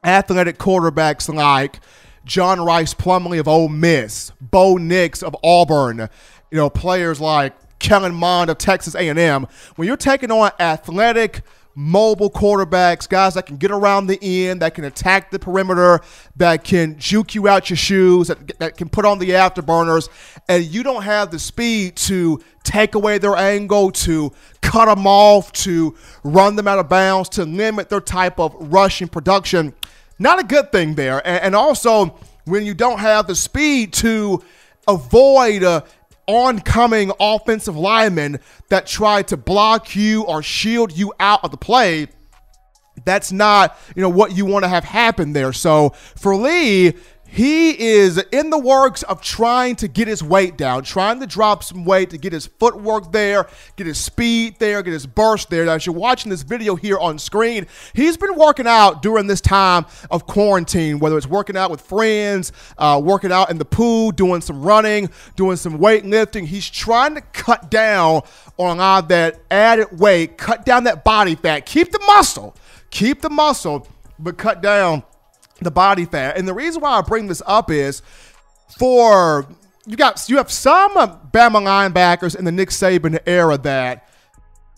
[SPEAKER 1] athletic quarterbacks like John Rhys Plumlee of Ole Miss, Bo Nix of Auburn, you know, players like Kellen Mond of Texas A&M. When you're taking on athletic – mobile quarterbacks, guys that can get around the end, that can attack the perimeter, that can juke you out your shoes, that, that can put on the afterburners, and you don't have the speed to take away their angle, to cut them off, to run them out of bounds, to limit their type of rushing production. Not a good thing there. And, and also, when you don't have the speed to avoid uh, oncoming offensive linemen that try to block you or shield you out of the play, that's not, you know, what you want to have happen there. So for Lee, he is in the works of trying to get his weight down, trying to drop some weight to get his footwork there, get his speed there, get his burst there. Now, as you're watching this video here on screen, he's been working out during this time of quarantine, whether it's working out with friends, uh, working out in the pool, doing some running, doing some weightlifting. He's trying to cut down on all that added weight, cut down that body fat, keep the muscle, keep the muscle, but cut down the body fat. And the reason why I bring this up is for you got you have some Bama linebackers in the Nick Saban era that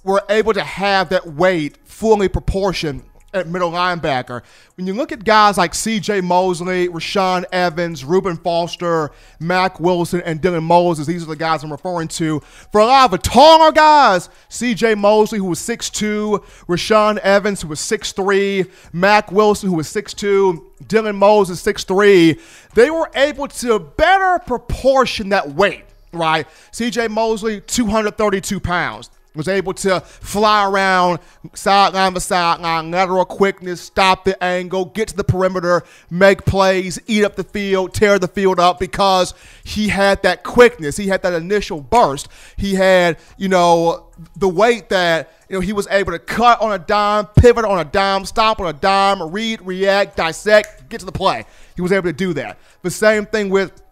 [SPEAKER 1] were able to have that weight fully proportioned at middle linebacker. When you look at guys like C.J. Mosley, Rashaan Evans, Reuben Foster, Mack Wilson, and Dylan Moses, these are the guys I'm referring to. For a lot of the taller guys, C.J. Mosley, who was 6'2", Rashaan Evans, who was 6'3", Mack Wilson, who was 6'2", Dylan Moses, 6'3", they were able to better proportion that weight, right? C.J. Mosley, 232 pounds was able to fly around sideline to sideline, lateral quickness, stop the angle, get to the perimeter, make plays, eat up the field, tear the field up because he had that quickness. He had that initial burst. He had, you know, the weight that, you know, he was able to cut on a dime, pivot on a dime, stop on a dime, read, react, dissect, get to the play. He was able to do that. The same thing with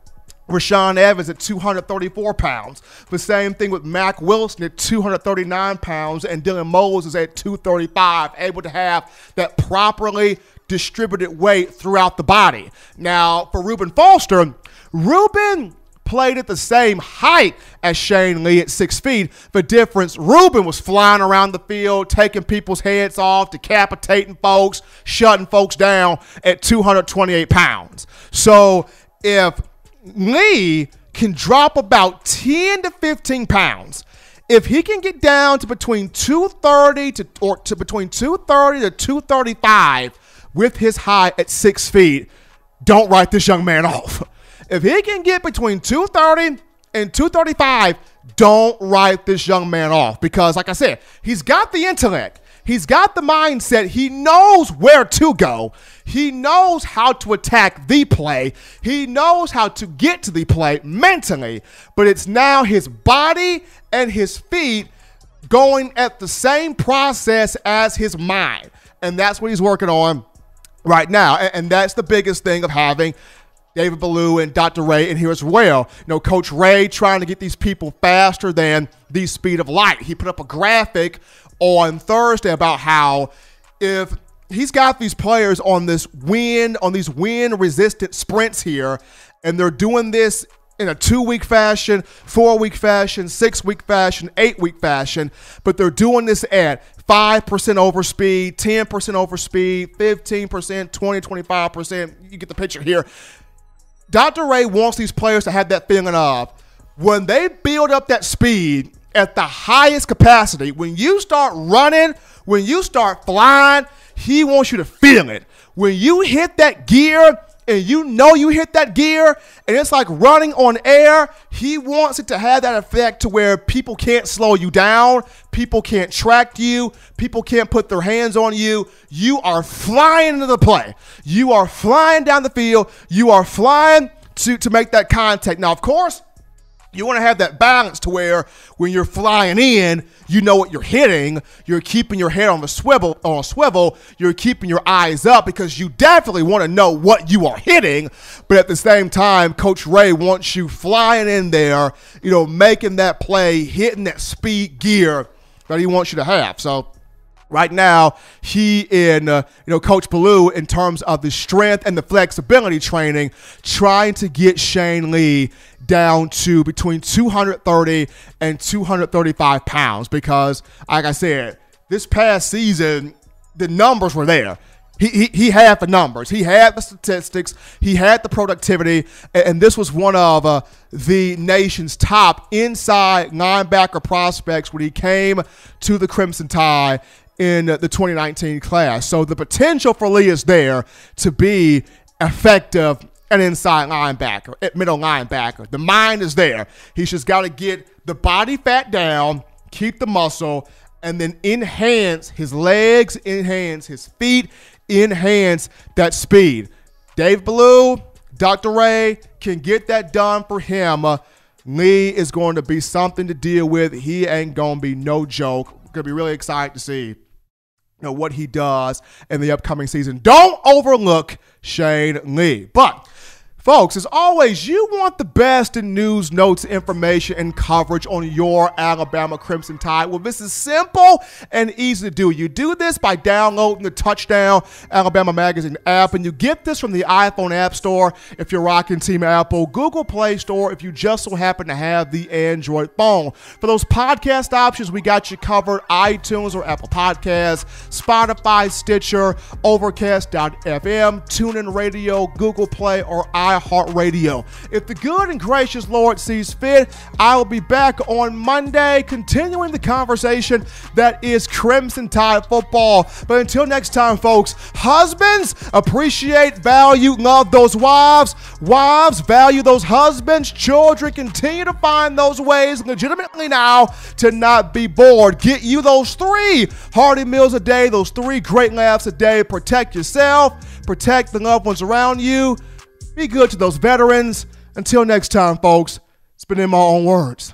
[SPEAKER 1] Rashaan Evans at 234 pounds. The same thing with Mack Wilson at 239 pounds and Dylan Moses is at 235, able to have that properly distributed weight throughout the body. Now, for Reuben Foster, Reuben played at the same height as Shane Lee at six feet. The difference, Reuben was flying around the field, taking people's heads off, decapitating folks, shutting folks down at 228 pounds. So if Lee can drop about 10 to 15 pounds. If he can get down to between 230 to or to between 230 to 235 with his height at six feet, don't write this young man off. If he can get between 230 and 235, don't write this young man off because, like I said, he's got the intellect. He's got the mindset. He knows where to go. He knows how to attack the play. He knows how to get to the play mentally. But it's now his body and his feet going at the same process as his mind. And that's what he's working on right now. And that's the biggest thing of having David Ballou and Dr. Rhea in here as well. You know, Coach Rhea trying to get these people faster than the speed of light. He put up a graphic on Thursday about how if he's got these players on this wind, on these wind resistant sprints here, and they're doing this in a two week fashion, four week fashion, six week fashion, eight week fashion, but they're doing this at 5% over speed, 10% over speed, 15%, 20, 25%. You get the picture here. Dr. Rhea wants these players to have that feeling of when they build up that speed at the highest capacity, when you start running, when you start flying, he wants you to feel it. When you hit that gear and you know you hit that gear and it's like running on air, he wants it to have that effect to where people can't slow you down, people can't track you, people can't put their hands on you. You are flying into the play. You are flying down the field. You are flying to, to make that contact. Now, of course, you want to have that balance to where when you're flying in, you know what you're hitting. You're keeping your head on the swivel on a swivel. You're keeping your eyes up because you definitely want to know what you are hitting. But at the same time, Coach Rhea wants you flying in there, you know, making that play, hitting that speed gear that he wants you to have. So right now he and uh, you know coach Ballou in terms of the strength and the flexibility training trying to get Shane Lee down to between 230 and 235 pounds because, like I said, this past season, the numbers were there. He, he, he had the numbers, he had the statistics, he had the productivity, and, this was one of uh, the nation's top inside linebacker prospects when he came to the Crimson Tide in the 2019 class. So the potential for Lee is there to be effective an inside linebacker, at middle linebacker. The mind is there. He's just got to get the body fat down, keep the muscle, and then enhance his legs, enhance his feet, enhance that speed. Dave Ballou, Dr. Rhea can get that done for him. Uh, Lee is going to be something to deal with. He ain't going to be no joke. Going to be really excited to see you know, what he does in the upcoming season. Don't overlook Shane Lee. But Folks, as always, you want the best in news, notes, information, and coverage on your Alabama Crimson Tide. Well, this is simple and easy to do. You do this by downloading the Touchdown Alabama Magazine app, and you get this from the iPhone App Store if you're rocking Team Apple, Google Play Store if you just so happen to have the Android phone. For those podcast options, we got you covered iTunes or Apple Podcasts, Spotify, Stitcher, Overcast.fm, TuneIn Radio, Google Play, or iPhone iHeartRadio. If the good and gracious Lord sees fit, I will be back on Monday continuing the conversation that is Crimson Tide football. But until next time, folks, husbands, appreciate, value, love those wives. Wives, value those husbands. Children, continue to find those ways legitimately now to not be bored. Get you those three hearty meals a day, those three great laughs a day. Protect yourself, protect the loved ones around you. Be good to those veterans. Until next time, folks, spending my own words.